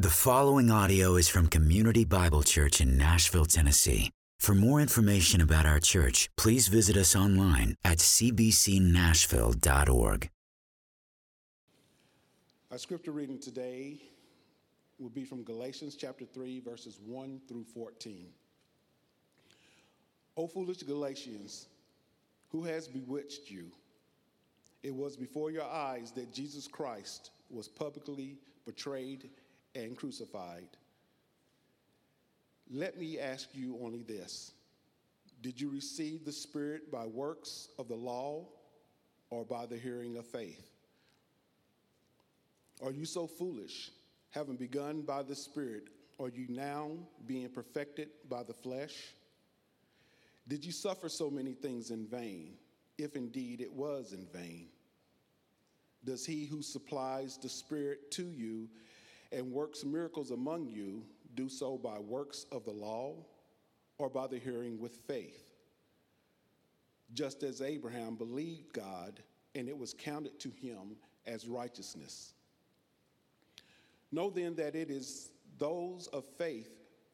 The following audio is from Community Bible Church in Nashville, Tennessee. For more information about our church, please visit us online at cbcnashville.org. Our scripture reading today will be from Galatians chapter 3, verses 1 through 14. O foolish Galatians, who has bewitched you? It was before your eyes that Jesus Christ was publicly betrayed and crucified. Let me ask you only this Did you receive the Spirit by works of the law or by the hearing of faith? Are you so foolish, having begun by the Spirit, are you now being perfected by the flesh? Did you suffer so many things in vain, if indeed it was in vain? Does he who supplies the Spirit to you and works miracles among you do so by works of the law or by the hearing with faith? Just as Abraham believed God, and it was counted to him as righteousness. Know then that it is those of faith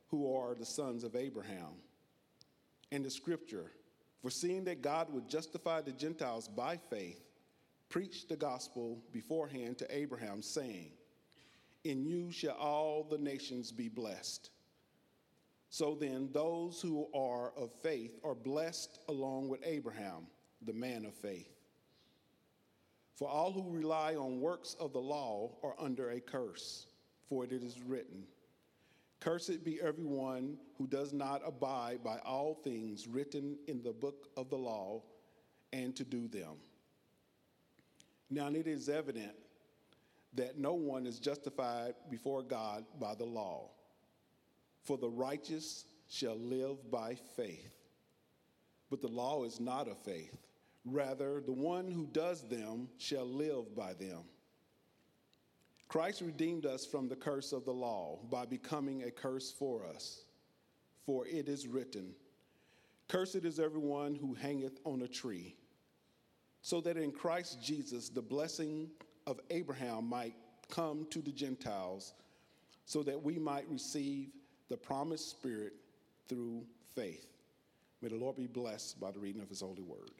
who are the sons of Abraham. And the scripture, foreseeing that God would justify the Gentiles by faith, preached the gospel beforehand to Abraham, saying, In you shall all the nations be blessed. So then, those who are of faith are blessed along with Abraham, the man of faith. For all who rely on works of the law are under a curse, for it is written, Cursed be everyone who does not abide by all things written in the book of the law and to do them. Now it is evident that no one is justified before God by the law, for the righteous shall live by faith. But the law is not of faith. Rather, the one who does them shall live by them. Christ redeemed us from the curse of the law by becoming a curse for us. For it is written, Cursed is everyone who hangeth on a tree, so that in Christ Jesus the blessing of Abraham might come to the Gentiles, so that we might receive the promised Spirit through faith. May the Lord be blessed by the reading of his holy word.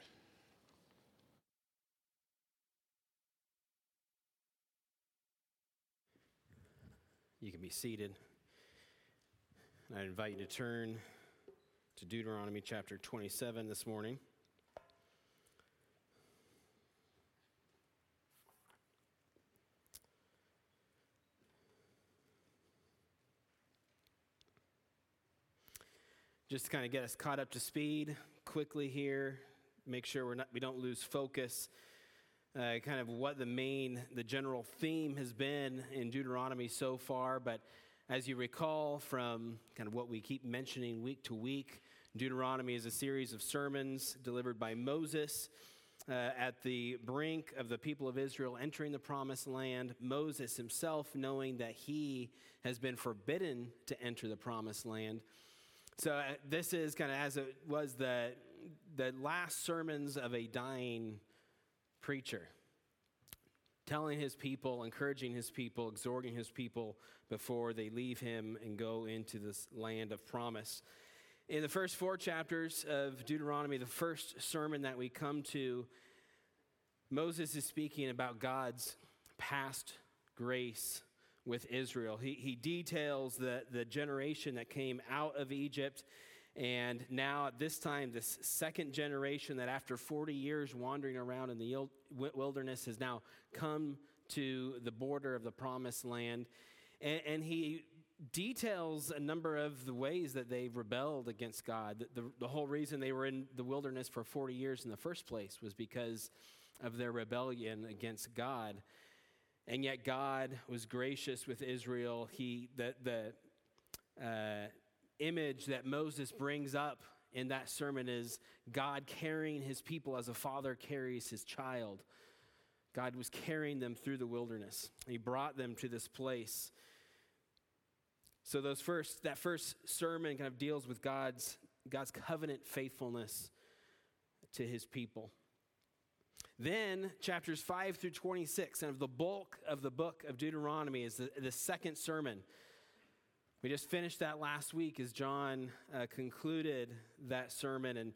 You can be seated. I invite you to turn to Deuteronomy chapter 27 this morning. Just to kind of get us caught up to speed quickly here, make sure we're not, we don't lose focus uh, kind of what the main, the general theme has been in Deuteronomy so far. But as you recall from kind of what we keep mentioning week to week, Deuteronomy is a series of sermons delivered by Moses. Uh, at the brink of the people of Israel entering the promised land, Moses himself knowing that he has been forbidden to enter the promised land. So, uh, this is kind of as it was the, the last sermons of a dying preacher, telling his people, encouraging his people, exhorting his people before they leave him and go into this land of promise. In the first four chapters of Deuteronomy, the first sermon that we come to, Moses is speaking about God's past grace with Israel. He, he details the, the generation that came out of Egypt and now, at this time, this second generation that after 40 years wandering around in the wilderness has now come to the border of the promised land. And, and he details a number of the ways that they've rebelled against God. The, the, the, whole reason they were in the wilderness for 40 years in the first place was because of their rebellion against God. And yet, God was gracious with Israel. He, the, the, uh, image that Moses brings up in that sermon is God carrying his people as a father carries his child. God was carrying them through the wilderness. He brought them to this place. So those first that first sermon kind of deals with God's God's covenant faithfulness to his people. Then, chapters 5 through 26, and of the bulk of the book of Deuteronomy is the, the second sermon. We just finished that last week as John uh, concluded that sermon, and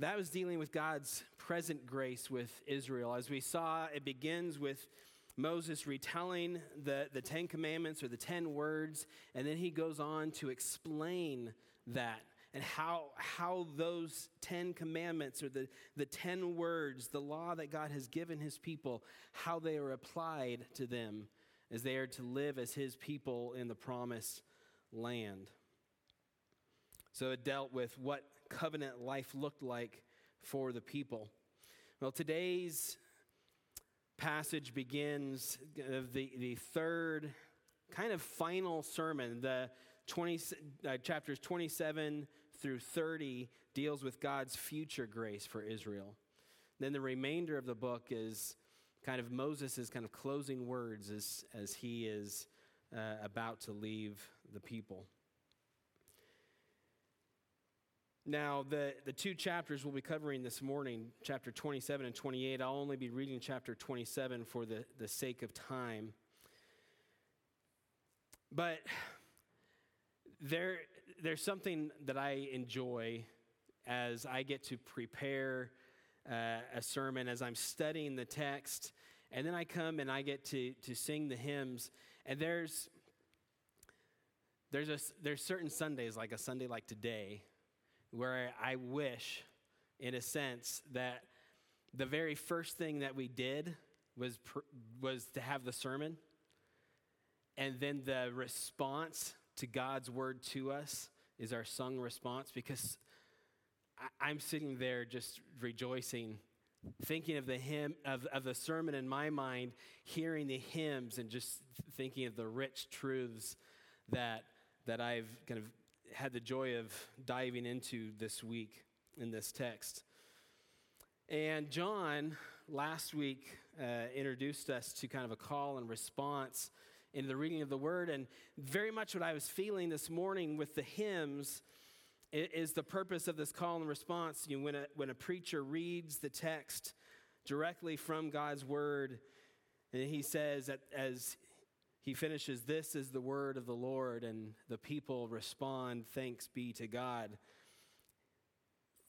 that was dealing with God's present grace with Israel. As we saw, it begins with Moses retelling the, the Ten Commandments or the Ten Words, and then he goes on to explain that and how, how those Ten Commandments or the, the Ten Words, the law that God has given his people, how they are applied to them as they are to live as his people in the promised land. So it dealt with what covenant life looked like for the people. Well, today's passage begins uh, the, the third kind of final sermon. The 20, uh, chapters 27 through 30 deals with God's future grace for Israel. Then the remainder of the book is kind of Moses' kind of closing words as, as he is uh, about to leave the people. Now, the, the two chapters we'll be covering this morning, chapter 27 and 28, I'll only be reading chapter 27 for the, the sake of time. But there, there's something that I enjoy as I get to prepare uh, a sermon, as I'm studying the text, and then I come and I get to, to sing the hymns. And there's, there's, a, there's certain Sundays, like a Sunday like today, where I wish, in a sense, that the very first thing that we did was, pr- was to have the sermon, and then the response to God's word to us is our sung response because I'm sitting there just rejoicing, thinking of the hymn of, of the sermon in my mind, hearing the hymns, and just thinking of the rich truths that that I've kind of had the joy of diving into this week in this text. And John last week uh, introduced us to kind of a call and response in the reading of the word. And very much what I was feeling this morning with the hymns is the purpose of this call and response. You know, when, a, when a preacher reads the text directly from God's word, and he says that as he finishes, This is the word of the Lord, and the people respond, Thanks be to God.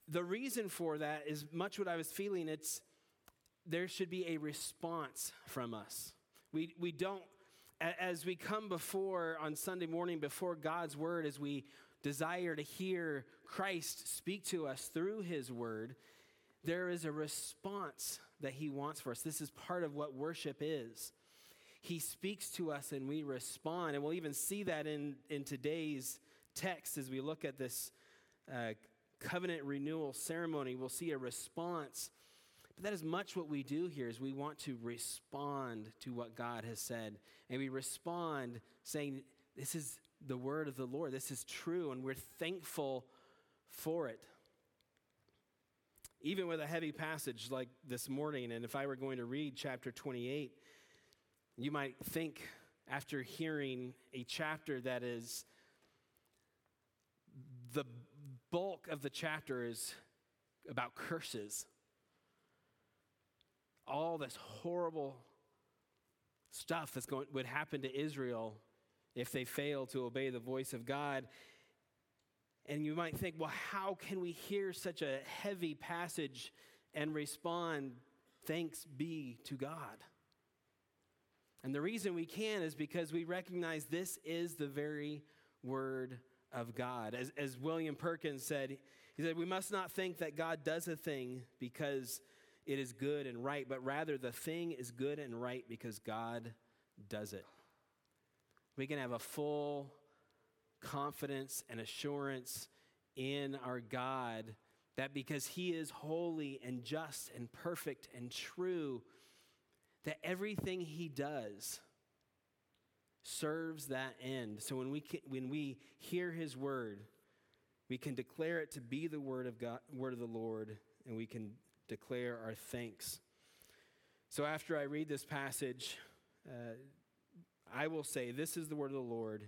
The reason for that is much what I was feeling. It's there should be a response from us. We, we don't, as we come before on Sunday morning before God's word, as we desire to hear Christ speak to us through his word, there is a response that he wants for us. This is part of what worship is. He speaks to us and we respond. And we'll even see that in, in today's text as we look at this uh, covenant renewal ceremony. We'll see a response. But that is much what we do here is we want to respond to what God has said. And we respond saying, this is the word of the Lord. This is true. And we're thankful for it. Even with a heavy passage like this morning, and if I were going to read chapter 28, you might think, after hearing a chapter that is the bulk of the chapter is about curses, all this horrible stuff that's going would happen to Israel if they fail to obey the voice of God. And you might think, well, how can we hear such a heavy passage and respond, thanks be to God? And the reason we can is because we recognize this is the very word of God. As, as William Perkins said, he said, We must not think that God does a thing because it is good and right, but rather the thing is good and right because God does it. We can have a full confidence and assurance in our God that because He is holy and just and perfect and true, that everything he does serves that end. So when we, can, when we hear his word, we can declare it to be the word of God, word of the Lord, and we can declare our thanks. So after I read this passage, uh, I will say, This is the word of the Lord,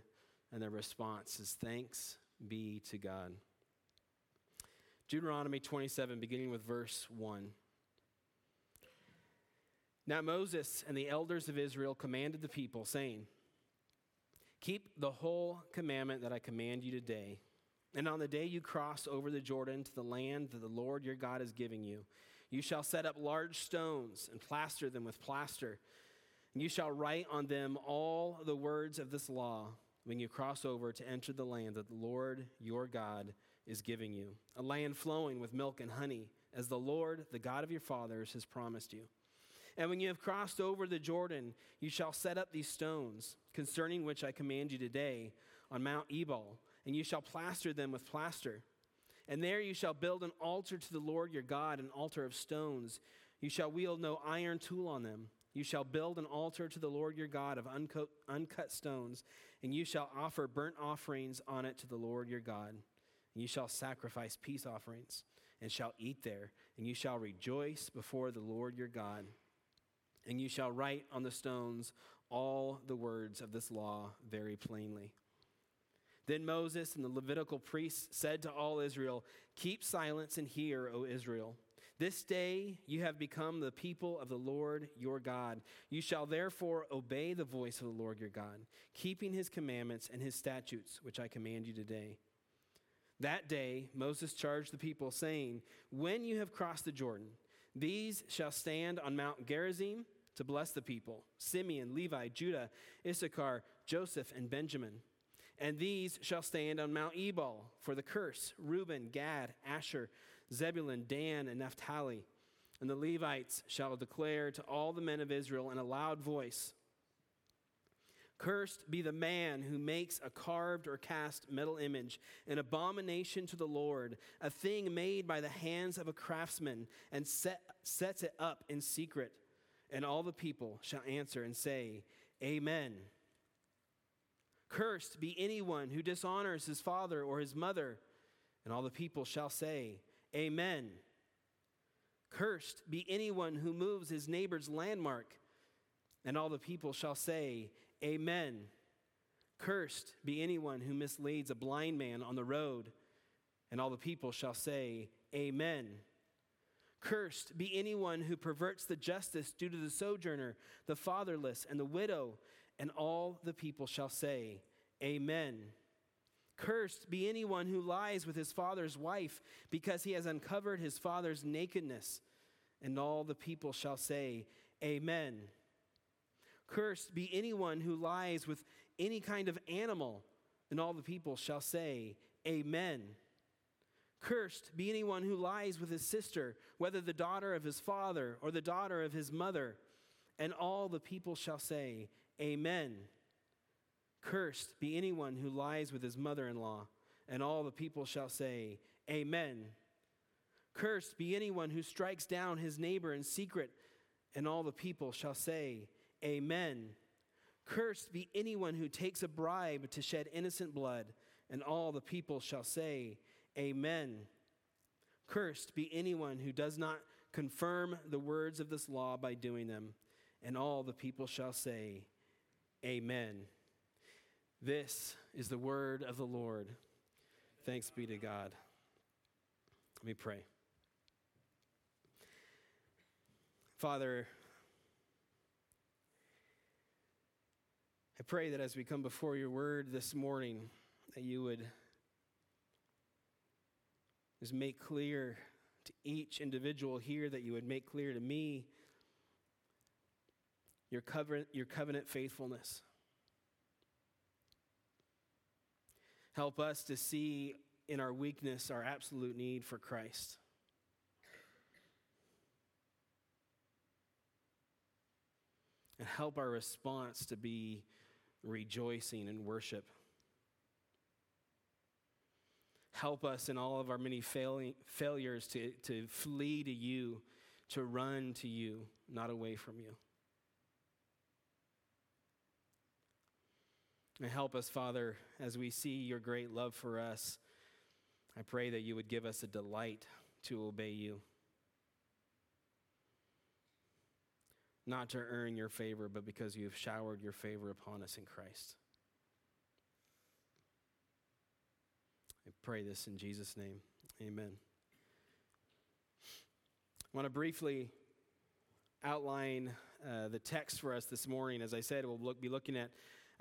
and the response is thanks be to God. Deuteronomy 27, beginning with verse 1. Now Moses and the elders of Israel commanded the people, saying, Keep the whole commandment that I command you today. And on the day you cross over the Jordan to the land that the Lord your God is giving you, you shall set up large stones and plaster them with plaster. And you shall write on them all the words of this law when you cross over to enter the land that the Lord your God is giving you, a land flowing with milk and honey, as the Lord, the God of your fathers, has promised you. And when you have crossed over the Jordan, you shall set up these stones, concerning which I command you today, on Mount Ebal, and you shall plaster them with plaster. And there you shall build an altar to the Lord your God, an altar of stones. You shall wield no iron tool on them. You shall build an altar to the Lord your God of uncut, uncut stones, and you shall offer burnt offerings on it to the Lord your God. And you shall sacrifice peace offerings, and shall eat there, and you shall rejoice before the Lord your God and you shall write on the stones all the words of this law very plainly. Then Moses and the Levitical priests said to all Israel, Keep silence and hear, O Israel. This day you have become the people of the Lord your God. You shall therefore obey the voice of the Lord your God, keeping his commandments and his statutes, which I command you today. That day Moses charged the people, saying, When you have crossed the Jordan, these shall stand on Mount Gerizim to bless the people Simeon, Levi, Judah, Issachar, Joseph, and Benjamin. And these shall stand on Mount Ebal for the curse Reuben, Gad, Asher, Zebulun, Dan, and Naphtali. And the Levites shall declare to all the men of Israel in a loud voice Cursed be the man who makes a carved or cast metal image, an abomination to the Lord, a thing made by the hands of a craftsman, and set, sets it up in secret. And all the people shall answer and say, Amen. Cursed be anyone who dishonors his father or his mother. And all the people shall say, Amen. Cursed be anyone who moves his neighbor's landmark. And all the people shall say, Amen. Cursed be anyone who misleads a blind man on the road. And all the people shall say, Amen. Cursed be anyone who perverts the justice due to the sojourner, the fatherless, and the widow. And all the people shall say, Amen. Cursed be anyone who lies with his father's wife because he has uncovered his father's nakedness. And all the people shall say, Amen. Cursed be anyone who lies with any kind of animal. And all the people shall say, Amen. Cursed be anyone who lies with his sister, whether the daughter of his father or the daughter of his mother. And all the people shall say, Amen. Cursed be anyone who lies with his mother in law. And all the people shall say, Amen. Cursed be anyone who strikes down his neighbor in secret. And all the people shall say, Amen. Cursed be anyone who takes a bribe to shed innocent blood. And all the people shall say, Amen. Cursed be anyone who does not confirm the words of this law by doing them. And all the people shall say, Amen. This is the word of the Lord. Thanks be to God. Let me pray. Father, I pray that as we come before your word this morning, that you would just make clear to each individual here, that you would make clear to me your covenant, your covenant faithfulness. Help us to see in our weakness our absolute need for Christ. And help our response to be rejoicing and worship. Help us in all of our many failures to, to flee to you, to run to you, not away from you. And help us, Father, as we see your great love for us. I pray that you would give us a delight to obey you. Not to earn your favor, but because you have showered your favor upon us in Christ. I pray this in Jesus' name. Amen. I want to briefly outline uh, the text for us this morning. As I said, we'll look, be looking at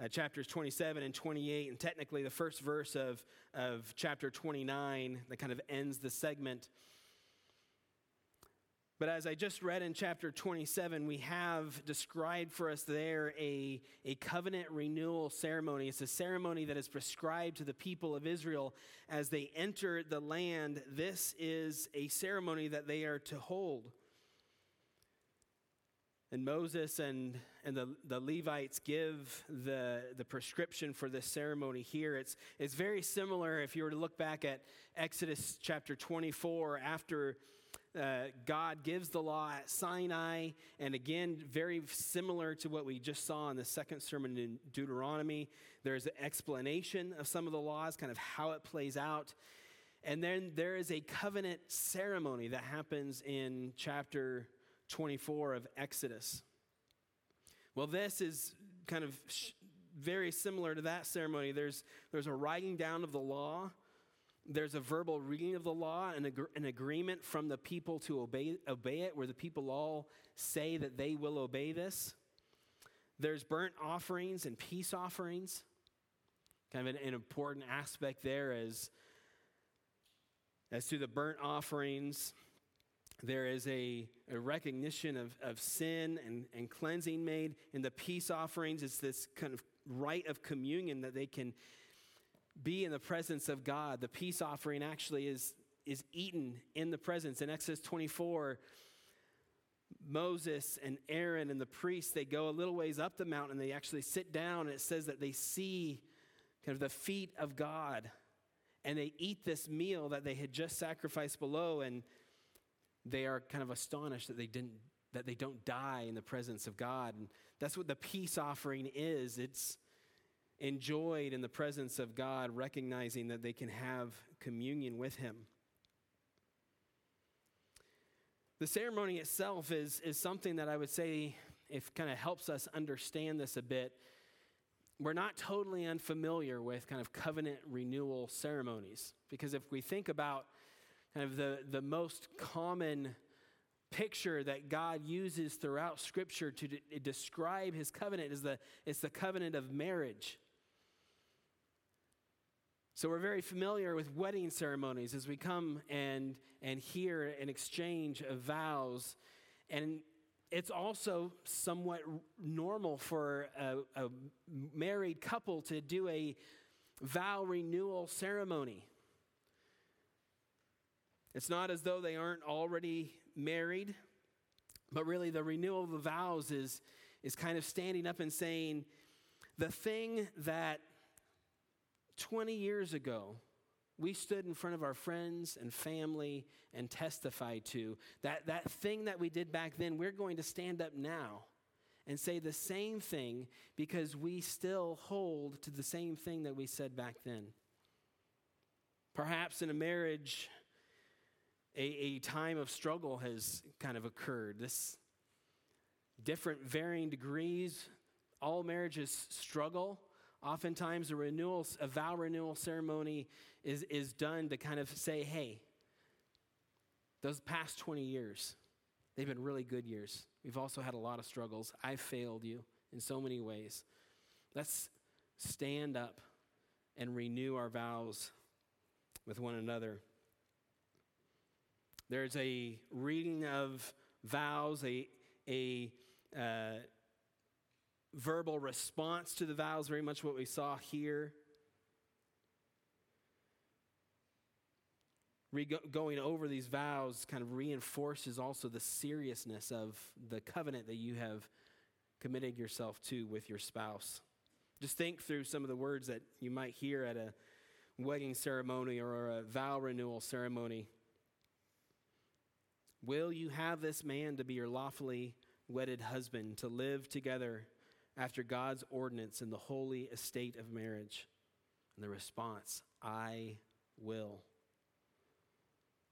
uh, chapters 27 and 28, and technically the first verse of, of chapter 29 that kind of ends the segment. But as I just read in chapter 27, we have described for us there a, a covenant renewal ceremony. It's a ceremony that is prescribed to the people of Israel as they enter the land. This is a ceremony that they are to hold. And Moses and, and the, the Levites give the, the prescription for this ceremony here. It's, it's very similar if you were to look back at Exodus chapter 24 after uh, God gives the law at Sinai, and again, very similar to what we just saw in the second sermon in Deuteronomy. There's an explanation of some of the laws, kind of how it plays out. And then there is a covenant ceremony that happens in chapter 24 of Exodus. Well, this is kind of very similar to that ceremony. There's, there's a writing down of the law there's a verbal reading of the law and an agreement from the people to obey, obey it, where the people all say that they will obey this. There's burnt offerings and peace offerings. Kind of an, an important aspect there is as to the burnt offerings, there is a, a recognition of, of sin and, and cleansing made. In the peace offerings, it's this kind of rite of communion that they can be in the presence of God. The peace offering actually is, is eaten in the presence. In Exodus 24, Moses and Aaron and the priests, they go a little ways up the mountain. They actually sit down, and it says that they see kind of the feet of God. And they eat this meal that they had just sacrificed below, and they are kind of astonished that they didn't that they don't die in the presence of God. And that's what the peace offering is. It's enjoyed in the presence of God, recognizing that they can have communion with Him. The ceremony itself is, is something that I would say, if kind of helps us understand this a bit, we're not totally unfamiliar with kind of covenant renewal ceremonies. Because if we think about kind of the, the most common picture that God uses throughout Scripture to de- describe his covenant is the, it's the covenant of marriage. So we're very familiar with wedding ceremonies as we come and, and hear an exchange of vows. And it's also somewhat normal for a, a married couple to do a vow renewal ceremony. It's not as though they aren't already married, but really the renewal of the vows is, is kind of standing up and saying, the thing that 20 years ago, we stood in front of our friends and family and testified to that, that thing that we did back then, we're going to stand up now and say the same thing because we still hold to the same thing that we said back then. Perhaps in a marriage, a, a time of struggle has kind of occurred. This different varying degrees, all marriages struggle. Oftentimes, a renewal, a vow renewal ceremony is, is done to kind of say, hey, those past 20 years, they've been really good years. We've also had a lot of struggles. I failed you in so many ways. Let's stand up and renew our vows with one another. There's a reading of vows, a, a uh, verbal response to the vows, very much what we saw here. Re- going over these vows kind of reinforces also the seriousness of the covenant that you have committed yourself to with your spouse. Just think through some of the words that you might hear at a wedding ceremony or a vow renewal ceremony. Will you have this man to be your lawfully wedded husband, to live together after God's ordinance in the holy estate of marriage? And the response, I will.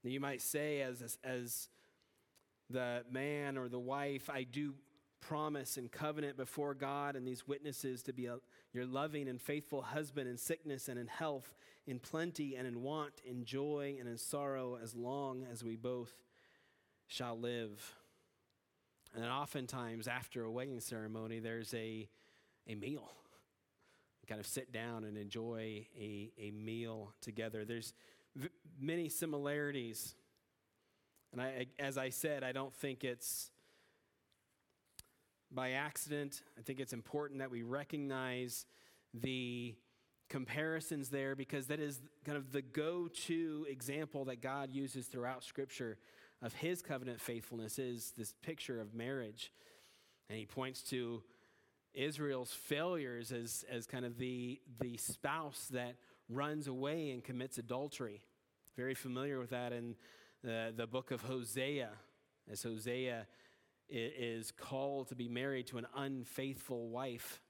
Now you might say, as, as the man or the wife, I do promise and covenant before God and these witnesses to be a, your loving and faithful husband in sickness and in health, in plenty and in want, in joy and in sorrow, as long as we both shall live. And then oftentimes after a wedding ceremony, there's a, a meal. You kind of sit down and enjoy a, a meal together. There's v- many similarities. And I, as I said, I don't think it's by accident. I think it's important that we recognize the comparisons there because that is kind of the go to example that God uses throughout Scripture of his covenant faithfulness is this picture of marriage. And he points to Israel's failures as, as kind of the, the spouse that runs away and commits adultery. Very familiar with that in the, the book of Hosea, as Hosea is called to be married to an unfaithful wife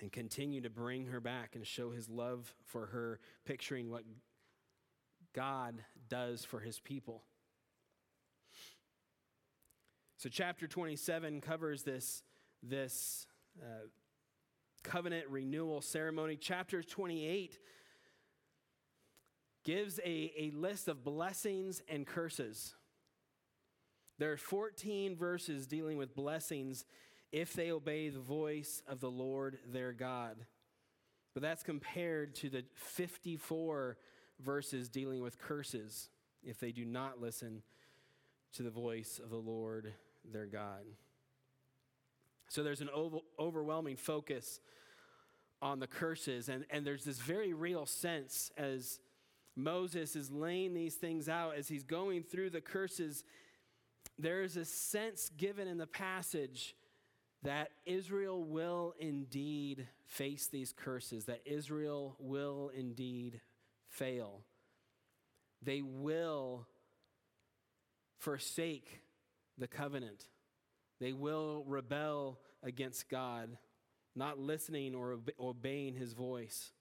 and continue to bring her back and show his love for her, picturing what God does for his people. So, chapter 27 covers this, this uh, covenant renewal ceremony. Chapter 28 gives a, a list of blessings and curses. There are 14 verses dealing with blessings if they obey the voice of the Lord their God. But that's compared to the 54 verses dealing with curses if they do not listen to the voice of the Lord their God. So there's an overwhelming focus on the curses, and, and there's this very real sense as Moses is laying these things out, as he's going through the curses, there is a sense given in the passage that Israel will indeed face these curses, that Israel will indeed fail. They will forsake the covenant. They will rebel against God, not listening or obeying his voice.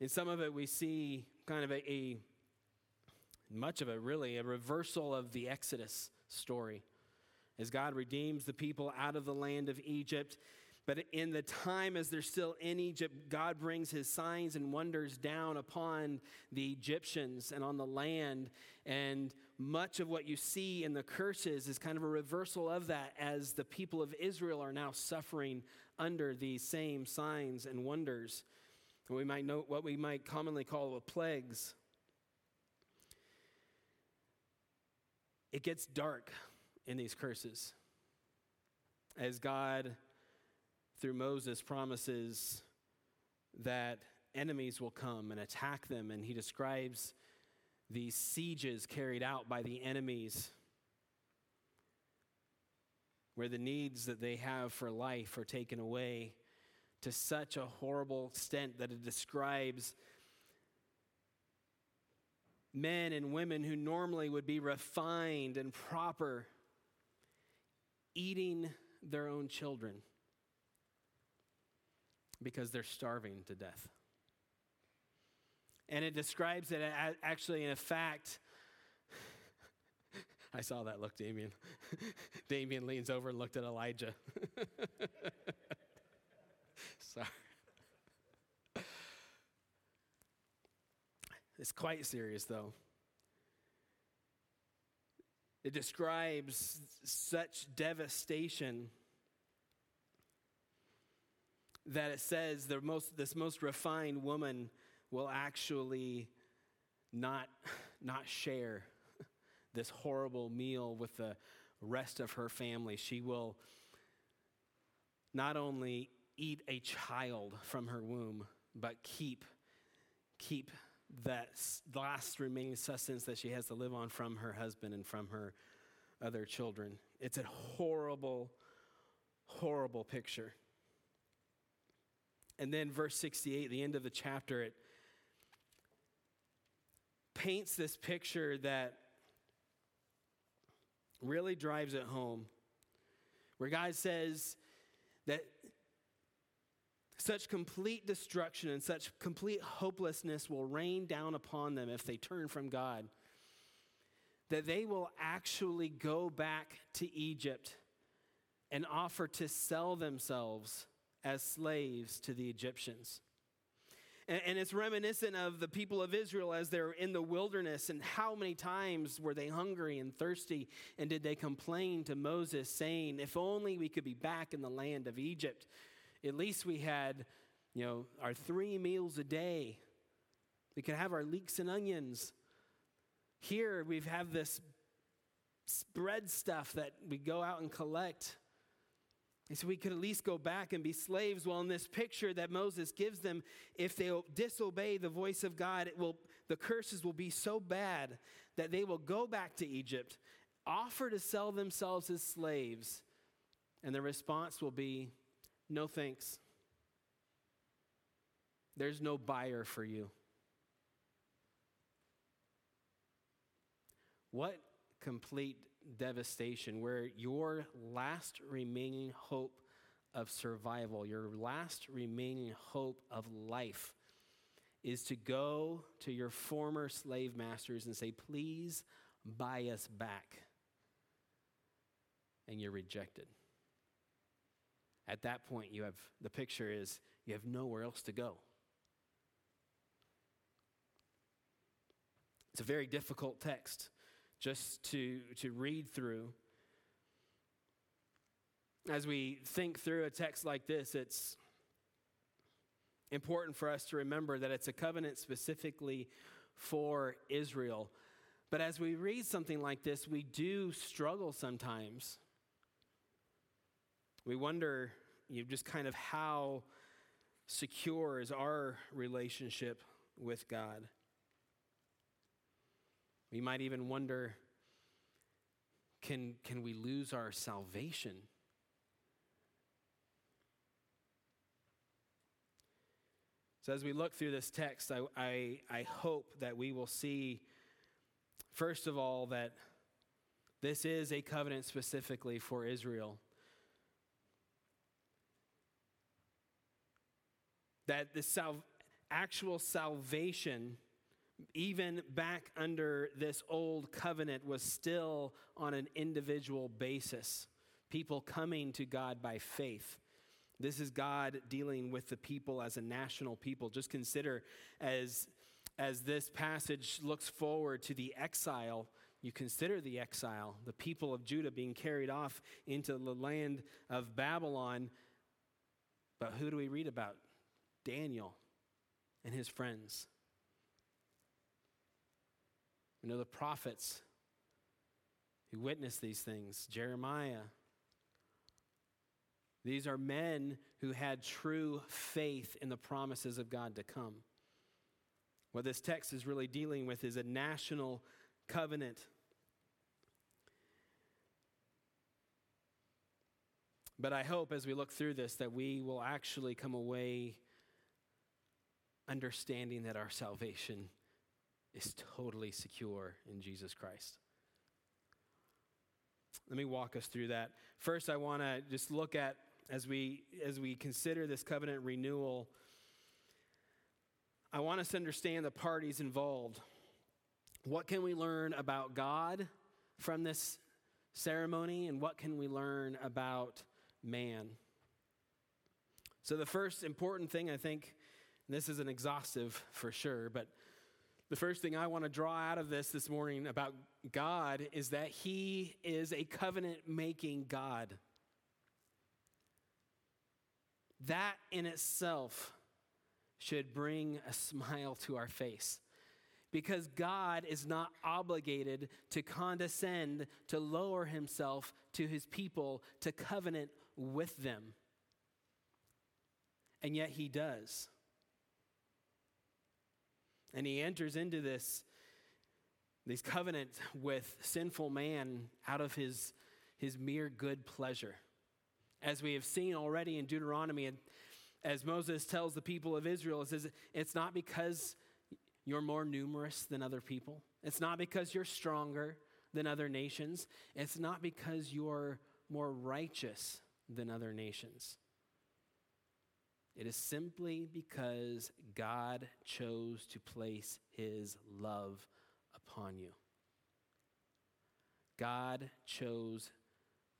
In some of it, we see kind of a, a much of it really, a reversal of the Exodus story as God redeems the people out of the land of Egypt. But in the time as they're still in Egypt, God brings his signs and wonders down upon the Egyptians and on the land. And much of what you see in the curses is kind of a reversal of that as the people of Israel are now suffering under these same signs and wonders. We might note what we might commonly call plagues. It gets dark in these curses. As God, through Moses, promises that enemies will come and attack them, and he describes these sieges carried out by the enemies, where the needs that they have for life are taken away to such a horrible extent that it describes men and women who normally would be refined and proper eating their own children because they're starving to death. And it describes it actually, in a fact, I saw that look, Damien. Damien leans over and looked at Elijah. Sorry. It's quite serious, though. It describes such devastation that it says the most, this most refined woman will actually not, not share this horrible meal with the rest of her family. She will not only eat a child from her womb, but keep, keep that last remaining sustenance that she has to live on from her husband and from her other children. It's a horrible, horrible picture. And then, verse 68, the end of the chapter, it paints this picture that really drives it home. Where God says that such complete destruction and such complete hopelessness will rain down upon them if they turn from God, that they will actually go back to Egypt and offer to sell themselves as slaves to the Egyptians. And, and it's reminiscent of the people of Israel as they're in the wilderness and how many times were they hungry and thirsty and did they complain to Moses saying, If only we could be back in the land of Egypt. At least we had, you know, our three meals a day. We could have our leeks and onions. Here we have this spread stuff that we go out and collect. And so we could at least go back and be slaves. Well, in this picture that Moses gives them, if they disobey the voice of God, it will, the curses will be so bad that they will go back to Egypt, offer to sell themselves as slaves, and the response will be, no thanks. There's no buyer for you. What complete devastation, where your last remaining hope of survival, your last remaining hope of life, is to go to your former slave masters and say, Please buy us back. And you're rejected. At that point, you have the picture is you have nowhere else to go. It's a very difficult text just to, to read through. As we think through a text like this, it's important for us to remember that it's a covenant specifically for Israel. But as we read something like this, we do struggle sometimes. We wonder, you know, just kind of how secure is our relationship with God. We might even wonder can, can we lose our salvation? So, as we look through this text, I, I, I hope that we will see, first of all, that this is a covenant specifically for Israel. That the sal- actual salvation even back under this old covenant, was still on an individual basis. People coming to God by faith. This is God dealing with the people as a national people. Just consider as, as this passage looks forward to the exile, you consider the exile, the people of Judah being carried off into the land of Babylon. But who do we read about? Daniel and his friends. We know the prophets who witnessed these things Jeremiah. These are men who had true faith in the promises of God to come. What this text is really dealing with is a national covenant. But I hope as we look through this that we will actually come away understanding that our salvation is totally secure in Jesus Christ. Let me walk us through that. First, I want to just look at as we as we consider this covenant renewal. I want us to understand the parties involved. What can we learn about God from this ceremony, and what can we learn about man? So, the first important thing I think, this is an exhaustive for sure, but the first thing I want to draw out of this this morning about God is that He is a covenant making God. That in itself should bring a smile to our face because God is not obligated to condescend, to lower himself to his people, to covenant with them. And yet he does. And he enters into this, this covenant with sinful man out of his, his mere good pleasure. As we have seen already in Deuteronomy, and as Moses tells the people of Israel, it says, It's not because you're more numerous than other people, it's not because you're stronger than other nations, it's not because you're more righteous than other nations. It is simply because God chose to place his love upon you. God chose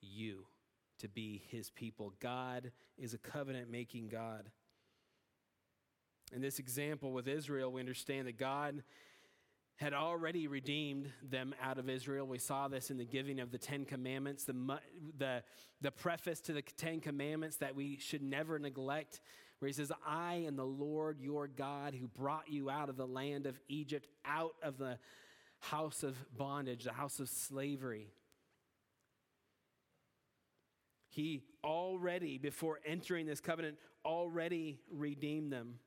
you to be his people. God is a covenant making God. In this example with Israel, we understand that God had already redeemed them out of Israel. We saw this in the giving of the Ten Commandments, the, the, the preface to the Ten Commandments that we should never neglect, where he says, I am the Lord your God who brought you out of the land of Egypt, out of the house of bondage, the house of slavery. He already, before entering this covenant, already redeemed them.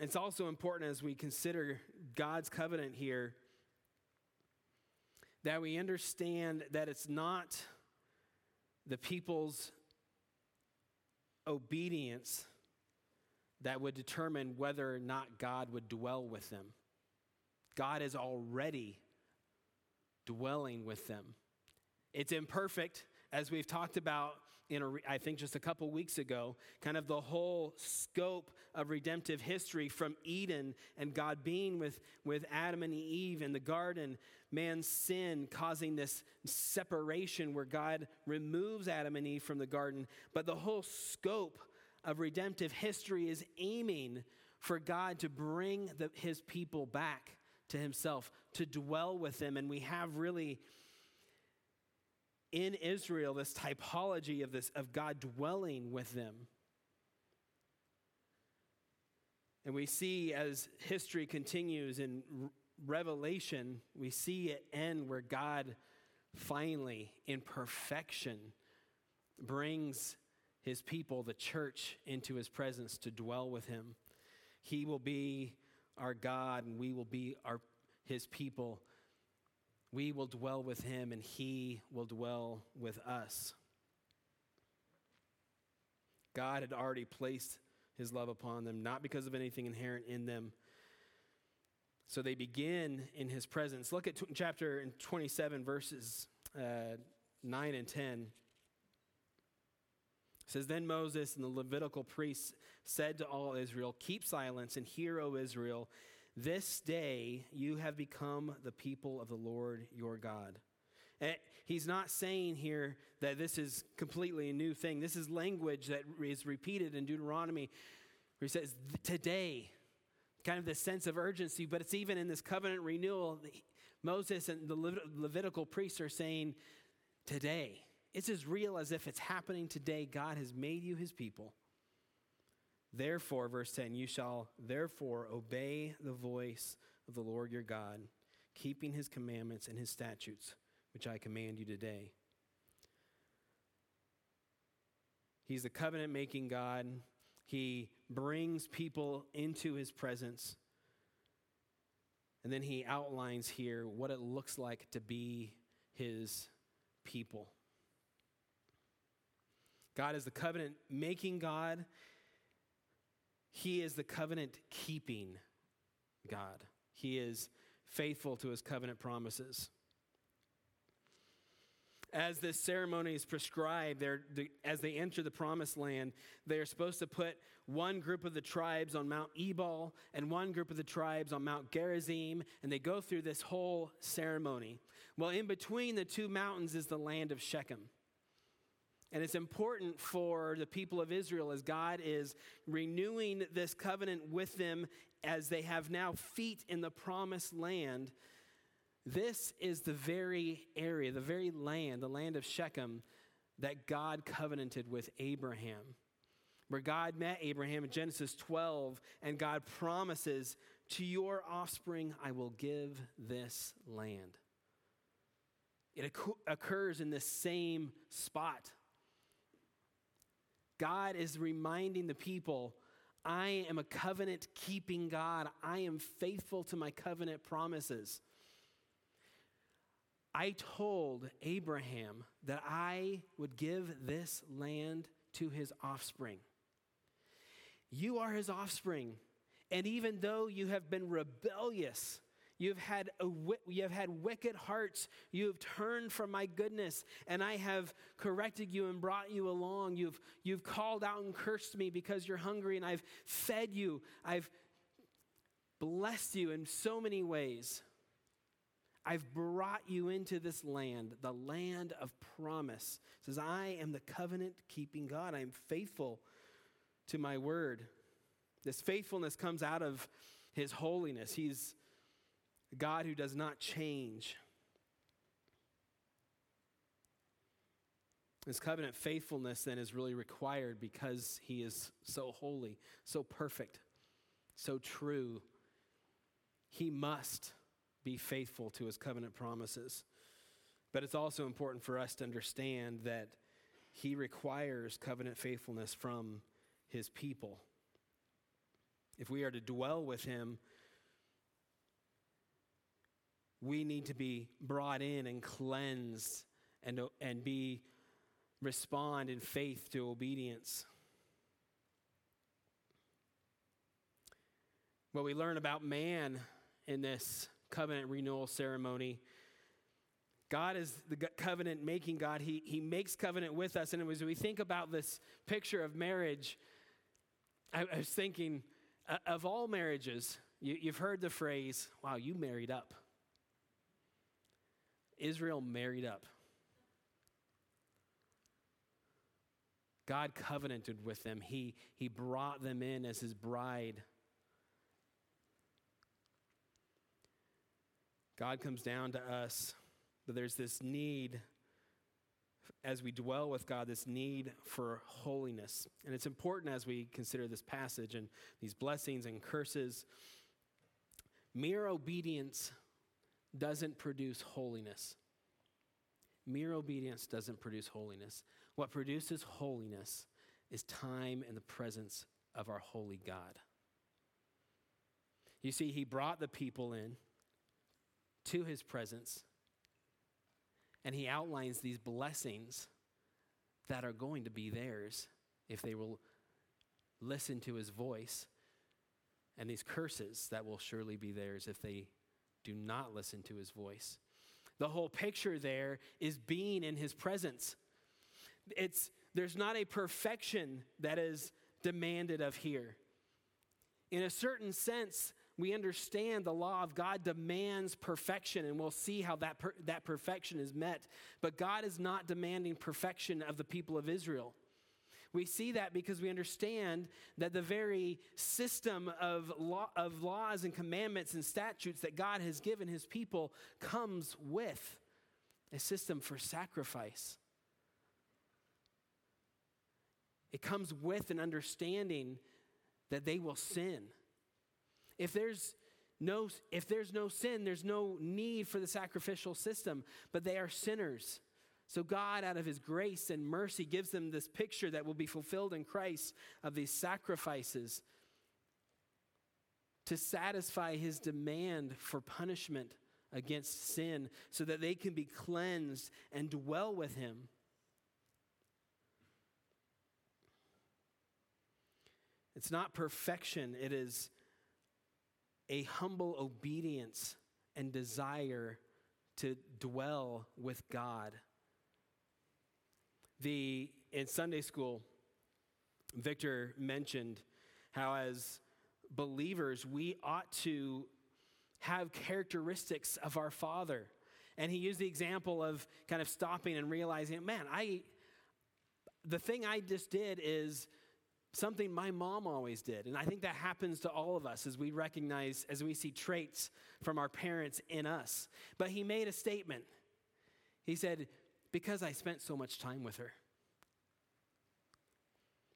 It's also important as we consider God's covenant here that we understand that it's not the people's obedience that would determine whether or not God would dwell with them. God is already dwelling with them. It's imperfect, as we've talked about in a, I think just a couple weeks ago, kind of the whole scope of redemptive history from Eden and God being with, with Adam and Eve in the garden, man's sin causing this separation where God removes Adam and Eve from the garden. But the whole scope of redemptive history is aiming for God to bring the, his people back to himself, to dwell with them. And we have really in Israel this typology of this of God dwelling with them. And we see as history continues in Revelation, we see it end where God finally, in perfection, brings his people, the church, into his presence to dwell with him. He will be our God, and we will be our, his people we will dwell with him and he will dwell with us. God had already placed his love upon them, not because of anything inherent in them. So they begin in his presence. Look at t- chapter 27, verses uh, 9 and 10. It says, Then Moses and the Levitical priests said to all Israel, Keep silence and hear, O Israel. This day you have become the people of the Lord your God. And he's not saying here that this is completely a new thing. This is language that is repeated in Deuteronomy where he says, Today, kind of the sense of urgency, but it's even in this covenant renewal. Moses and the Levitical priests are saying, Today. It's as real as if it's happening today. God has made you his people. Therefore, verse 10, you shall therefore obey the voice of the Lord your God, keeping his commandments and his statutes, which I command you today. He's the covenant making God. He brings people into his presence. And then he outlines here what it looks like to be his people. God is the covenant making God. He is the covenant keeping God. He is faithful to his covenant promises. As this ceremony is prescribed, the, as they enter the promised land, they are supposed to put one group of the tribes on Mount Ebal and one group of the tribes on Mount Gerizim, and they go through this whole ceremony. Well, in between the two mountains is the land of Shechem. And it's important for the people of Israel as God is renewing this covenant with them as they have now feet in the promised land. This is the very area, the very land, the land of Shechem, that God covenanted with Abraham. Where God met Abraham in Genesis 12, and God promises, To your offspring I will give this land. It occurs in the same spot God is reminding the people I am a covenant keeping God. I am faithful to my covenant promises. I told Abraham that I would give this land to his offspring. You are his offspring. And even though you have been rebellious You've had, a, you have had wicked hearts. You have turned from my goodness, and I have corrected you and brought you along. You've, you've called out and cursed me because you're hungry, and I've fed you. I've blessed you in so many ways. I've brought you into this land, the land of promise. It says, I am the covenant keeping God. I am faithful to my word. This faithfulness comes out of his holiness. He's God who does not change. His covenant faithfulness then is really required because he is so holy, so perfect, so true. He must be faithful to his covenant promises. But it's also important for us to understand that he requires covenant faithfulness from his people. If we are to dwell with him, we need to be brought in and cleansed and, and be respond in faith to obedience. What we learn about man in this covenant renewal ceremony. God is the covenant making God. He, he makes covenant with us. And as we think about this picture of marriage, I, I was thinking uh, of all marriages, you, you've heard the phrase, wow, you married up. Israel married up. God covenanted with them. He, he brought them in as his bride. God comes down to us, but there's this need as we dwell with God, this need for holiness. And it's important as we consider this passage and these blessings and curses. Mere obedience doesn't produce holiness. Mere obedience doesn't produce holiness. What produces holiness is time in the presence of our holy God. You see, he brought the people in to his presence. And he outlines these blessings that are going to be theirs if they will listen to his voice, and these curses that will surely be theirs if they do not listen to his voice. The whole picture there is being in his presence. It's, there's not a perfection that is demanded of here. In a certain sense, we understand the law of God demands perfection, and we'll see how that, per- that perfection is met. But God is not demanding perfection of the people of Israel. We see that because we understand that the very system of, law, of laws and commandments and statutes that God has given his people comes with a system for sacrifice. It comes with an understanding that they will sin if there's no, if there's no sin, there's no need for the sacrificial system, but they are sinners. So, God, out of His grace and mercy, gives them this picture that will be fulfilled in Christ of these sacrifices to satisfy His demand for punishment against sin so that they can be cleansed and dwell with Him. It's not perfection, it is a humble obedience and desire to dwell with God. The in Sunday school, Victor mentioned how as believers we ought to have characteristics of our Father. And he used the example of kind of stopping and realizing, man, I the thing I just did is something my mom always did. And I think that happens to all of us as we recognize, as we see traits from our parents in us. But he made a statement. He said, Because I spent so much time with her.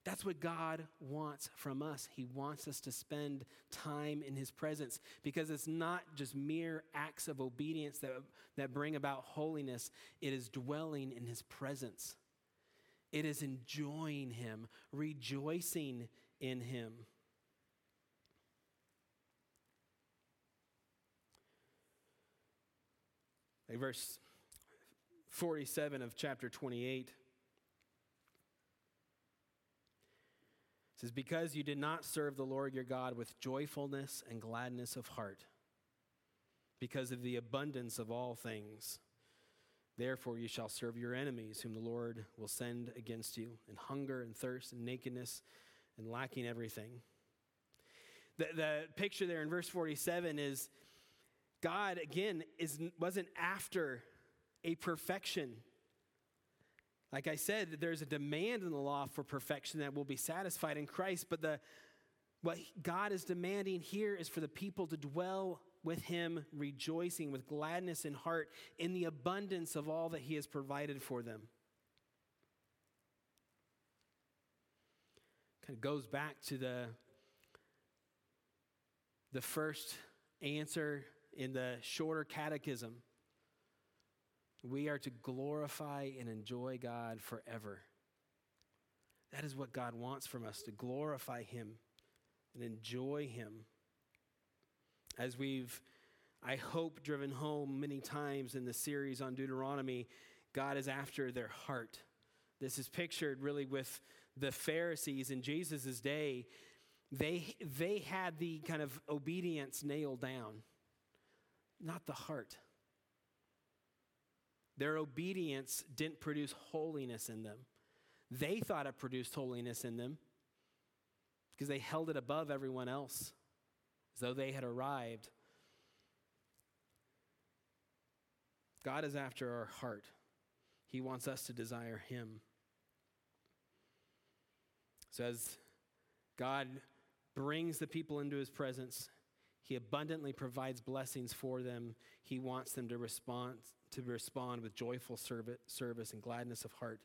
That's what God wants from us. He wants us to spend time in His presence because it's not just mere acts of obedience that, that bring about holiness, it is dwelling in His presence. It is enjoying Him, rejoicing in Him. Like verse 47 of chapter 28 says, Because you did not serve the Lord your God with joyfulness and gladness of heart, because of the abundance of all things Therefore, you shall serve your enemies, whom the Lord will send against you, in hunger and thirst and nakedness and lacking everything. The, the picture there in verse 47 is God, again, is, wasn't after a perfection. Like I said, there's a demand in the law for perfection that will be satisfied in Christ, but the, what God is demanding here is for the people to dwell with Him, rejoicing with gladness in heart in the abundance of all that He has provided for them. Kind of goes back to the, the first answer in the shorter catechism. We are to glorify and enjoy God forever. That is what God wants from us to glorify Him and enjoy Him. As we've, I hope, driven home many times in the series on Deuteronomy, God is after their heart. This is pictured really with the Pharisees in Jesus' day. They, they had the kind of obedience nailed down not the heart. Their obedience didn't produce holiness in them. They thought it produced holiness in them because they held it above everyone else as though they had arrived. God is after our heart, He wants us to desire Him. So, as God brings the people into His presence, he abundantly provides blessings for them. He wants them to respond, to respond with joyful service and gladness of heart.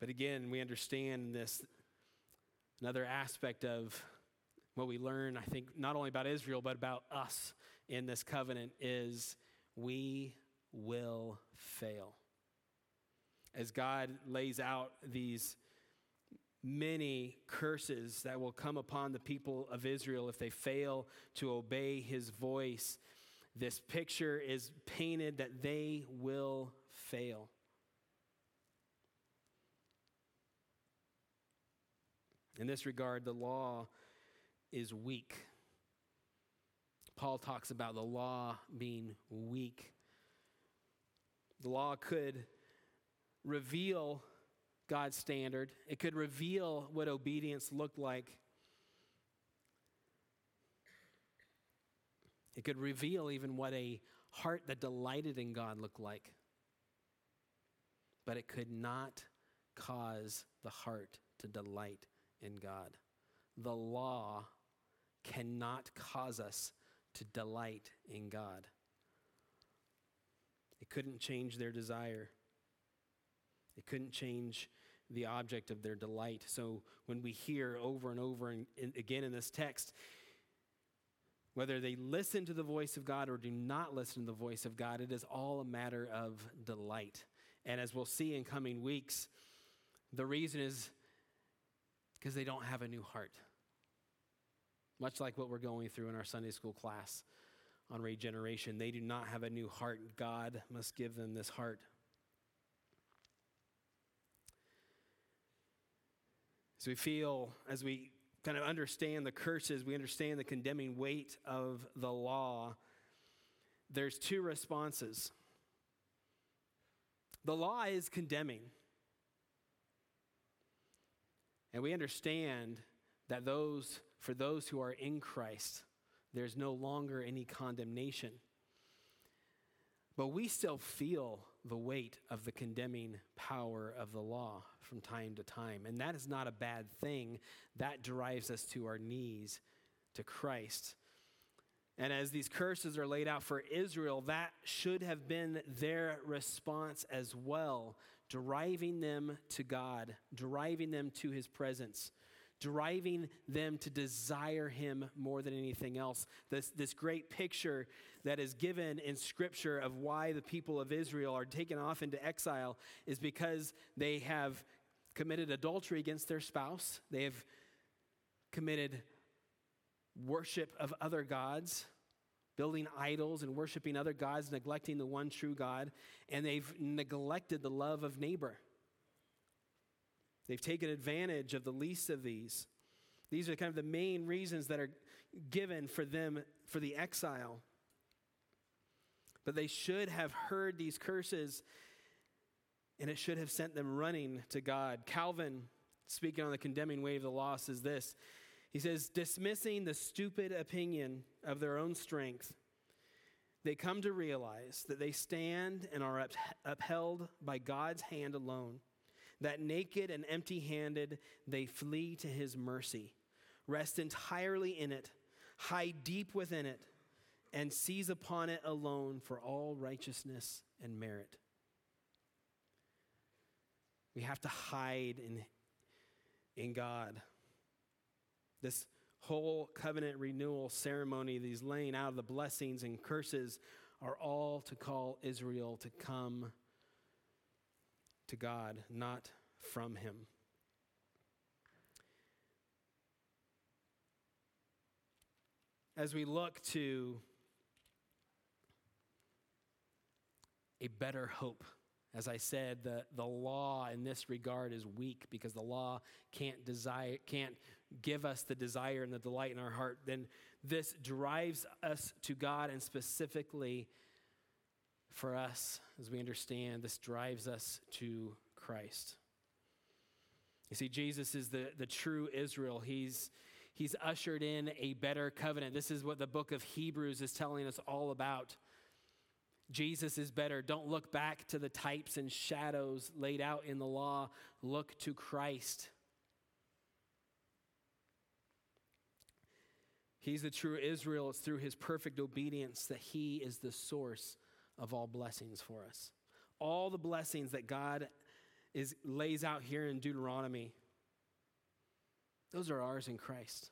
But again, we understand this another aspect of what we learn, I think, not only about Israel, but about us in this covenant is we will fail. As God lays out these many curses that will come upon the people of Israel if they fail to obey his voice. This picture is painted that they will fail. In this regard, the law is weak. Paul talks about the law being weak. The law could reveal God's standard. It could reveal what obedience looked like. It could reveal even what a heart that delighted in God looked like. But it could not cause the heart to delight in God. The law cannot cause us to delight in God. It couldn't change their desire. It couldn't change the object of their delight. So when we hear over and over and again in this text, whether they listen to the voice of God or do not listen to the voice of God, it is all a matter of delight. And as we'll see in coming weeks, the reason is because they don't have a new heart. Much like what we're going through in our Sunday school class on regeneration, they do not have a new heart. God must give them this heart. We feel, as we kind of understand the curses, we understand the condemning weight of the law, there's two responses. The law is condemning. And we understand that those for those who are in Christ, there's no longer any condemnation. But we still feel the weight of the condemning power of the law from time to time. And that is not a bad thing. That drives us to our knees to Christ. And as these curses are laid out for Israel, that should have been their response as well, driving them to God, driving them to his presence driving them to desire him more than anything else. This, this great picture that is given in Scripture of why the people of Israel are taken off into exile is because they have committed adultery against their spouse, they have committed worship of other gods. Building idols and worshiping other gods, neglecting the one true God, and they've neglected the love of neighbor. They've taken advantage of the least of these. These are kind of the main reasons that are given for them for the exile. But they should have heard these curses and it should have sent them running to God. Calvin, speaking on the condemning way of the law, says this He says, dismissing the stupid opinion of their own strength, they come to realize that they stand and are upheld by God's hand alone, that naked and empty handed, they flee to his mercy, rest entirely in it, hide deep within it, and seize upon it alone for all righteousness and merit. We have to hide in, in God. This whole covenant renewal ceremony, these laying out of the blessings and curses, are all to call Israel to come to God, not from Him. As we look to a better hope, as I said, the, the law in this regard is weak because the law can't desire, can't give us the desire and the delight in our heart, then this drives us to God, and specifically for us, as we understand, this drives us to Christ. You see, Jesus is the, the true Israel. He's, he's ushered in a better covenant. This is what the book of Hebrews is telling us all about. Jesus is better. Don't look back to the types and shadows laid out in the law. Look to Christ. He's the true Israel. It's through his perfect obedience that he is the source of all blessings for us. All the blessings that God is, lays out here in Deuteronomy, those are ours in Christ.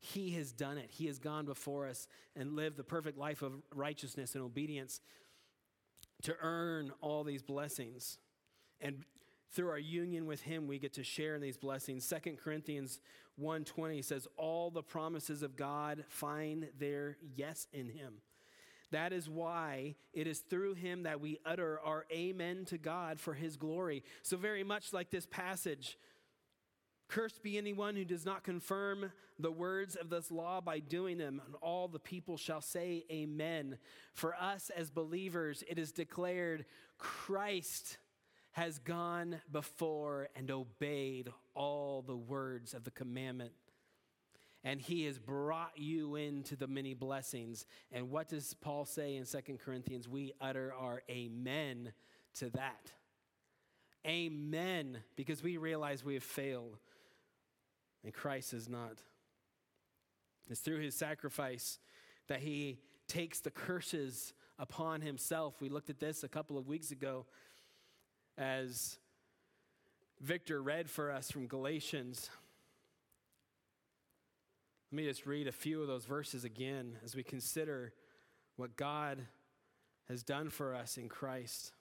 He has done it. He has gone before us and lived the perfect life of righteousness and obedience to earn all these blessings. And through our union with him we get to share in these blessings Second corinthians 1.20 says all the promises of god find their yes in him that is why it is through him that we utter our amen to god for his glory so very much like this passage Cursed be anyone who does not confirm the words of this law by doing them, and all the people shall say, Amen. For us as believers, it is declared Christ has gone before and obeyed all the words of the commandment. And he has brought you into the many blessings. And what does Paul say in Second Corinthians? We utter our amen to that. Amen, because we realize we have failed and Christ has not. It's through his sacrifice that he takes the curses upon himself. We looked at this a couple of weeks ago as Victor read for us from Galatians. Let me just read a few of those verses again as we consider what God has done for us in Christ.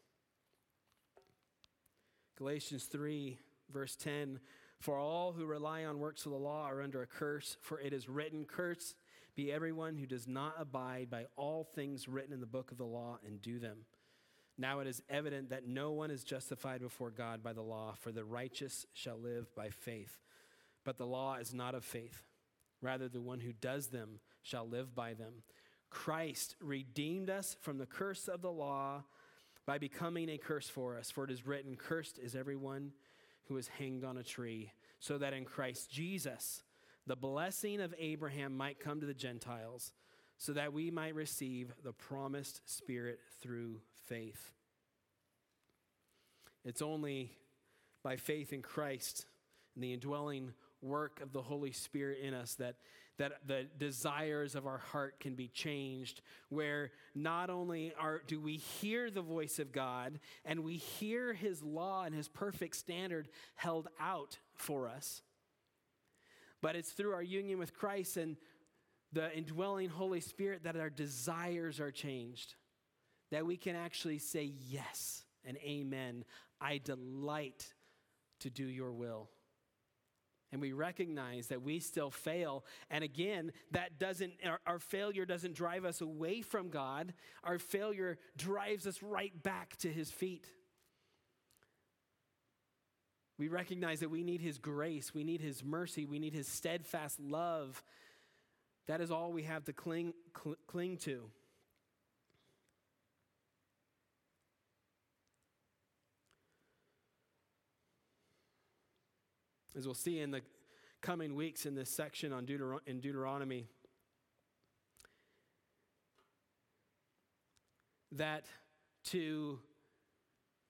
Galatians 3, verse 10 For all who rely on works of the law are under a curse, for it is written, Curse be everyone who does not abide by all things written in the book of the law and do them. Now it is evident that no one is justified before God by the law, for the righteous shall live by faith. But the law is not of faith. Rather, the one who does them shall live by them. Christ redeemed us from the curse of the law by becoming a curse for us. For it is written, Cursed is everyone who is hanged on a tree, so that in Christ Jesus the blessing of Abraham might come to the Gentiles, so that we might receive the promised Spirit through faith. It's only by faith in Christ and the indwelling work of the Holy Spirit in us that, that the desires of our heart can be changed, where not only are, do we hear the voice of God and we hear His law and His perfect standard held out for us, but it's through our union with Christ and the indwelling Holy Spirit that our desires are changed that we can actually say yes and amen. I delight to do your will. And we recognize that we still fail. And again, that doesn't, our, our, failure doesn't drive us away from God. Our failure drives us right back to his feet. We recognize that we need his grace, we need his mercy, we need his steadfast love. That is all we have to cling, cl- cling to. As we'll see in the coming weeks in this section on Deuteron- in Deuteronomy that to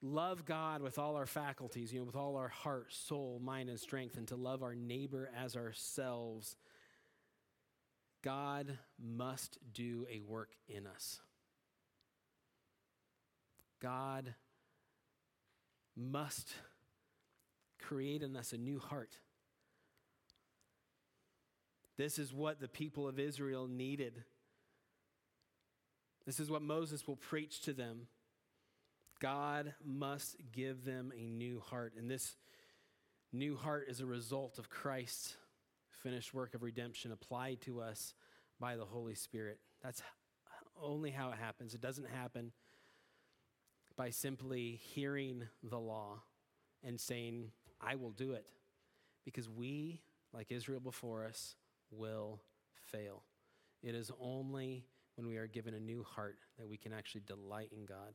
love God with all our faculties, you know, with all our heart, soul, mind, and strength, and to love our neighbor as ourselves, God must do a work in us. God must create in us a new heart. This is what the people of Israel needed. This is what Moses will preach to them. God must give them a new heart. And this new heart is a result of Christ's finished work of redemption applied to us by the Holy Spirit. That's only how it happens. It doesn't happen by simply hearing the law and saying, I will do it. Because we, like Israel before us, will fail. It is only when we are given a new heart that we can actually delight in God,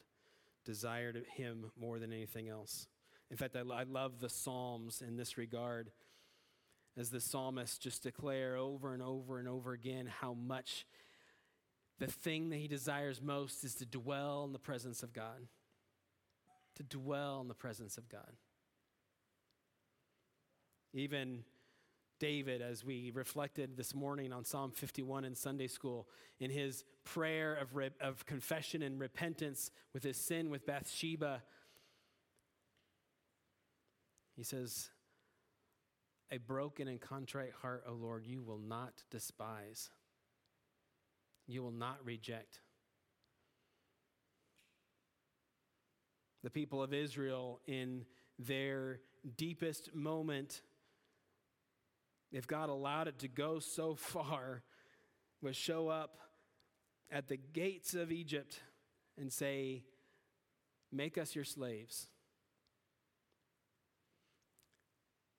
desire Him more than anything else. In fact, I, I love the Psalms in this regard, as the psalmists just declare over and over and over again how much the thing that he desires most is to dwell in the presence of God. To dwell in the presence of God. Even David, as we reflected this morning on Psalm 51 in Sunday school, in his prayer of, re- of confession and repentance with his sin with Bathsheba, he says, A broken and contrite heart, O Lord, you will not despise, you will not reject. The people of Israel, in their deepest moment, if God allowed it to go so far, would show up at the gates of Egypt and say, Make us your slaves.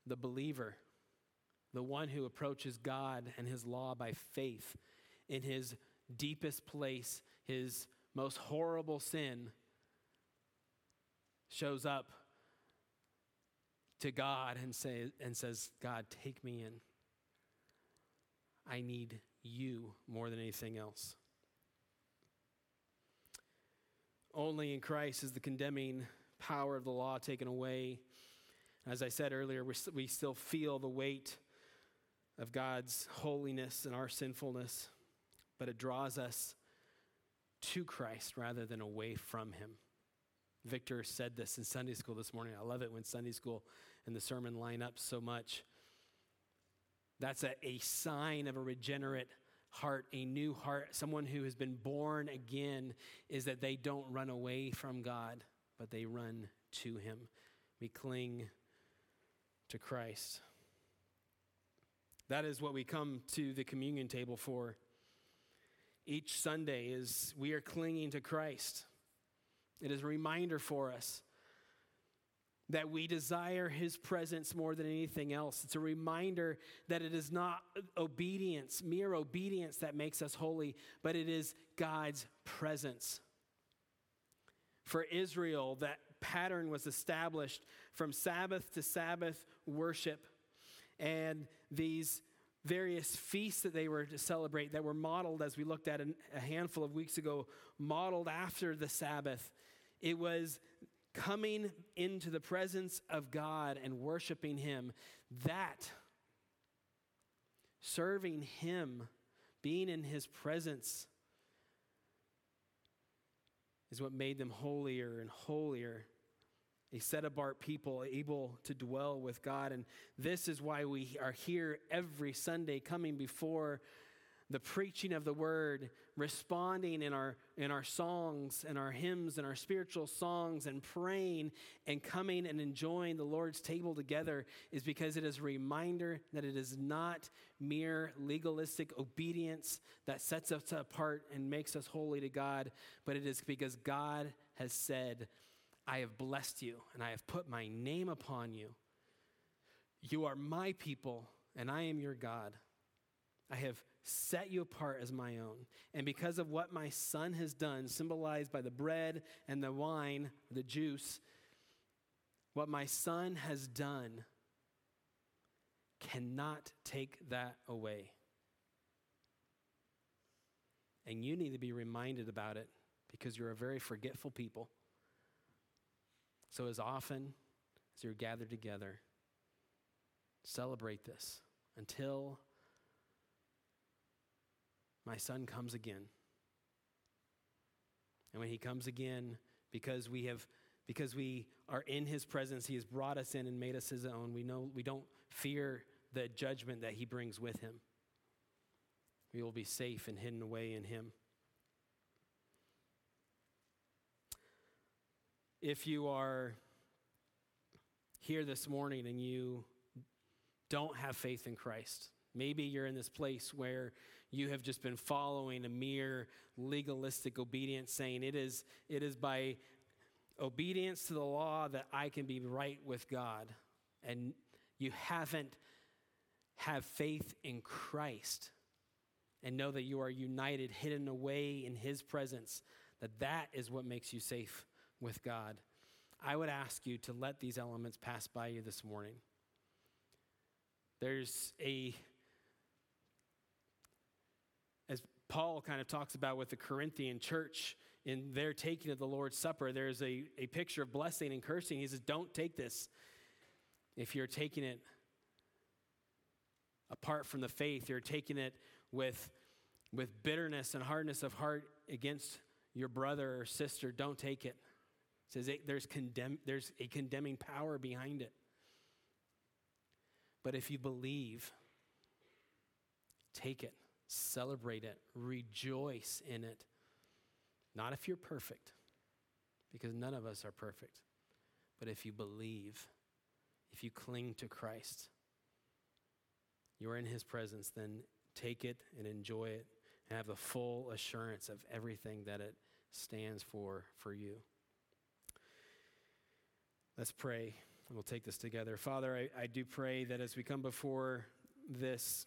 The believer, the one who approaches God and his law by faith in his deepest place, his most horrible sin, shows up to God and, say, and says, God, take me in. I need you more than anything else. Only in Christ is the condemning power of the law taken away. As I said earlier, we still feel the weight of God's holiness and our sinfulness, but it draws us to Christ rather than away from Him. Victor said this in Sunday school this morning. I love it when Sunday school and the sermon line up so much. That's a, a sign of a regenerate heart, a new heart, someone who has been born again, is that they don't run away from God, but they run to Him. We cling to Christ. That is what we come to the communion table for. Each Sunday is we are clinging to Christ. It is a reminder for us that we desire his presence more than anything else. It's a reminder that it is not obedience, mere obedience, that makes us holy, but it is God's presence. For Israel, that pattern was established from Sabbath to Sabbath worship. And these various feasts that they were to celebrate that were modeled, as we looked at a handful of weeks ago, modeled after the Sabbath. It was coming into the presence of God and worshiping Him, that serving Him, being in His presence, is what made them holier and holier. A set apart people able to dwell with God. And this is why we are here every Sunday coming before the preaching of the word, responding in our, in our songs and our hymns and our spiritual songs and praying and coming and enjoying the Lord's table together is because it is a reminder that it is not mere legalistic obedience that sets us apart and makes us holy to God, but it is because God has said, I have blessed you and I have put my name upon you. You are my people and I am your God. I have set you apart as my own. And because of what my son has done, symbolized by the bread and the wine, the juice, what my son has done cannot take that away. And you need to be reminded about it because you're a very forgetful people. So, as often as you're gathered together, celebrate this until my son comes again. And when he comes again, because we have because we are in his presence, he has brought us in and made us his own. We know we don't fear the judgment that he brings with him. We will be safe and hidden away in him. If you are here this morning and you don't have faith in Christ, maybe you're in this place where you have just been following a mere legalistic obedience, saying it is, it is by obedience to the law that I can be right with God. And you haven't have faith in Christ and know that you are united, hidden away in his presence, that that is what makes you safe with God. I would ask you to let these elements pass by you this morning. There's a as Paul kind of talks about with the Corinthian church in their taking of the Lord's Supper, there's a, a picture of blessing and cursing. He says, Don't take this if you're taking it apart from the faith, you're taking it with, with bitterness and hardness of heart against your brother or sister. Don't take it. Says it, there's, condemn, there's a condemning power behind it. But if you believe, take it, celebrate it, rejoice in it. Not if you're perfect, because none of us are perfect, but if you believe, if you cling to Christ, you're in his presence, then take it and enjoy it and have the full assurance of everything that it stands for for you. Let's pray and we'll take this together. Father, I, I do pray that as we come before this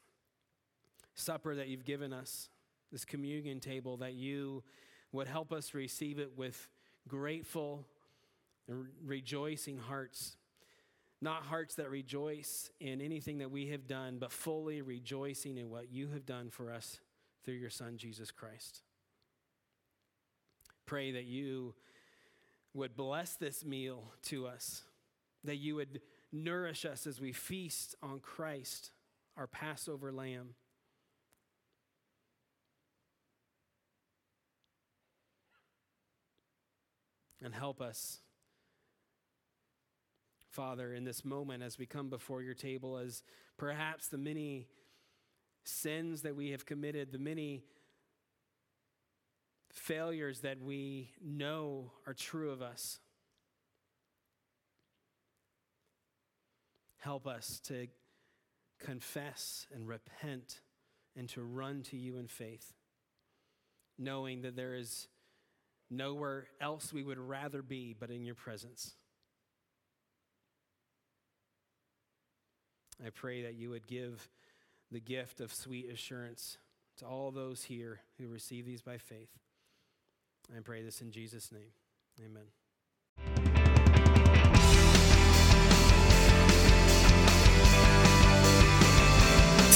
supper that you've given us, this communion table, that you would help us receive it with grateful and rejoicing hearts. Not hearts that rejoice in anything that we have done, but fully rejoicing in what you have done for us through your Son, Jesus Christ. Pray that you would bless this meal to us, that you would nourish us as we feast on Christ, our Passover lamb. And help us Father, in this moment as we come before your table, as perhaps the many sins that we have committed, the many failures that we know are true of us. Help us to confess and repent and to run to you in faith, knowing that there is nowhere else we would rather be but in your presence. I pray that you would give the gift of sweet assurance to all those here who receive these by faith. I pray this in Jesus' name. Amen.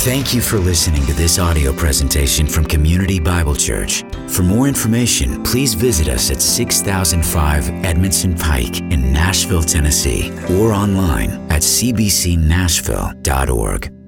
Thank you for listening to this audio presentation from Community Bible Church. For more information, please visit us at 6005 Edmondson Pike in Nashville, Tennessee, or online at cbcnashville.org.